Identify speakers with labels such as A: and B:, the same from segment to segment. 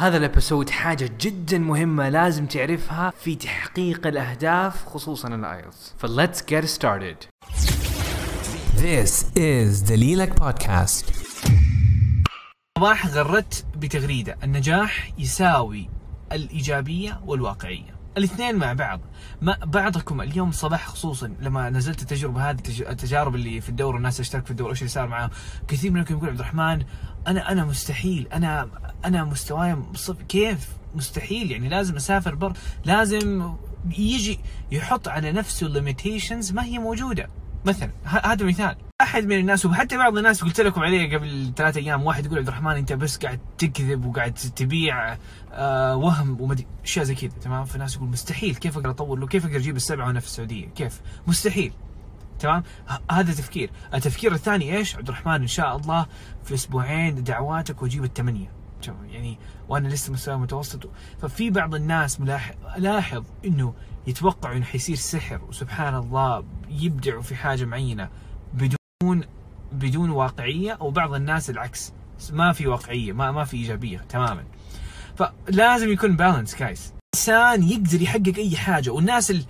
A: هذا ال episode حاجة جدا مهمة لازم تعرفها في تحقيق الأهداف خصوصا ال IELTS. ف let's get started.
B: This is دليلك بودكاست
A: صباح غردت بتغريدة. النجاح يساوي الإيجابية والواقعية. الاثنين مع بعض. ما بعضكم اليوم صباح خصوصا لما نزلت التجربة هذه التجارب اللي في الدوره الناس اشترك في الدوره إيش اللي صار معاهم؟ كثير منكم يقول عبد الرحمن أنا أنا مستحيل. أنا أنا مستواي صفر كيف؟ مستحيل يعني لازم أسافر بر لازم يجي يحط على نفسه ليميتيشنز ما هي موجودة. مثلا هذا مثال. أحد من الناس وحتى بعض الناس قلت لكم عليه قبل ثلاثة أيام واحد يقول عبد الرحمن أنت بس قاعد تكذب وقاعد تبيع آه وهم ومدري أشياء زي كذا تمام؟ فالناس يقول مستحيل كيف أقدر أطور له كيف أقدر أجيب السبعة وأنا في السعودية؟ كيف؟ مستحيل. تمام؟ هذا تفكير. التفكير الثاني إيش؟ عبد الرحمن إن شاء الله في أسبوعين دعواتك وأجيب الثمانية. يعني وأنا لسه مستوى متوسط. ففي بعض الناس ملاحظ لاحظ إنه يتوقعوا إنه حيصير سحر وسبحان الله يبدعوا في حاجة معينة بدون بدون واقعية وبعض الناس العكس. ما في واقعية ما ما في إيجابية تماما. فلازم يكون بالانس كايس انسان يقدر يحقق أي حاجة والناس ال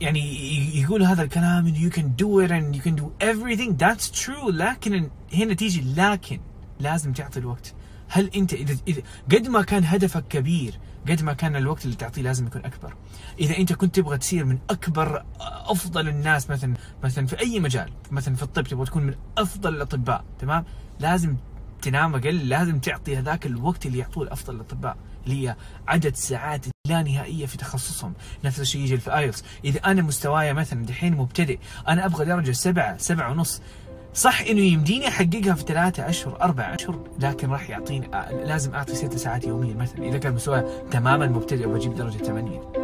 A: يعني يقول هذا الكلام إنه you can do it and you can do everything. That's true لكن هنا تيجي لكن. لازم تعطي الوقت. هل أنت اذا اذا قد ما كان هدفك كبير قد ما كان الوقت اللي تعطيه لازم يكون أكبر. إذا أنت كنت تبغى تصير من أكبر أفضل الناس مثلا مثلا في أي مجال مثلا في الطب تبغى تكون من أفضل الأطباء تمام؟ لازم تنام أقل لازم تعطي هذاك الوقت اللي يعطوه الأفضل الأطباء اللي هي عدد ساعات لا نهائية في تخصصهم. نفس الشيء يجي في IELTS. إذا أنا مستواي مثلا دحين مبتدئ أنا أبغى درجة سبعة سبعة ونص صح إنه يمديني أحققها في ثلاثة أشهر أربع أشهر لكن راح يعطيني آه، لازم أعطي ست ساعات يوميا مثلا. إذا كان مستواي تماما مبتدئ وبجيب درجة 80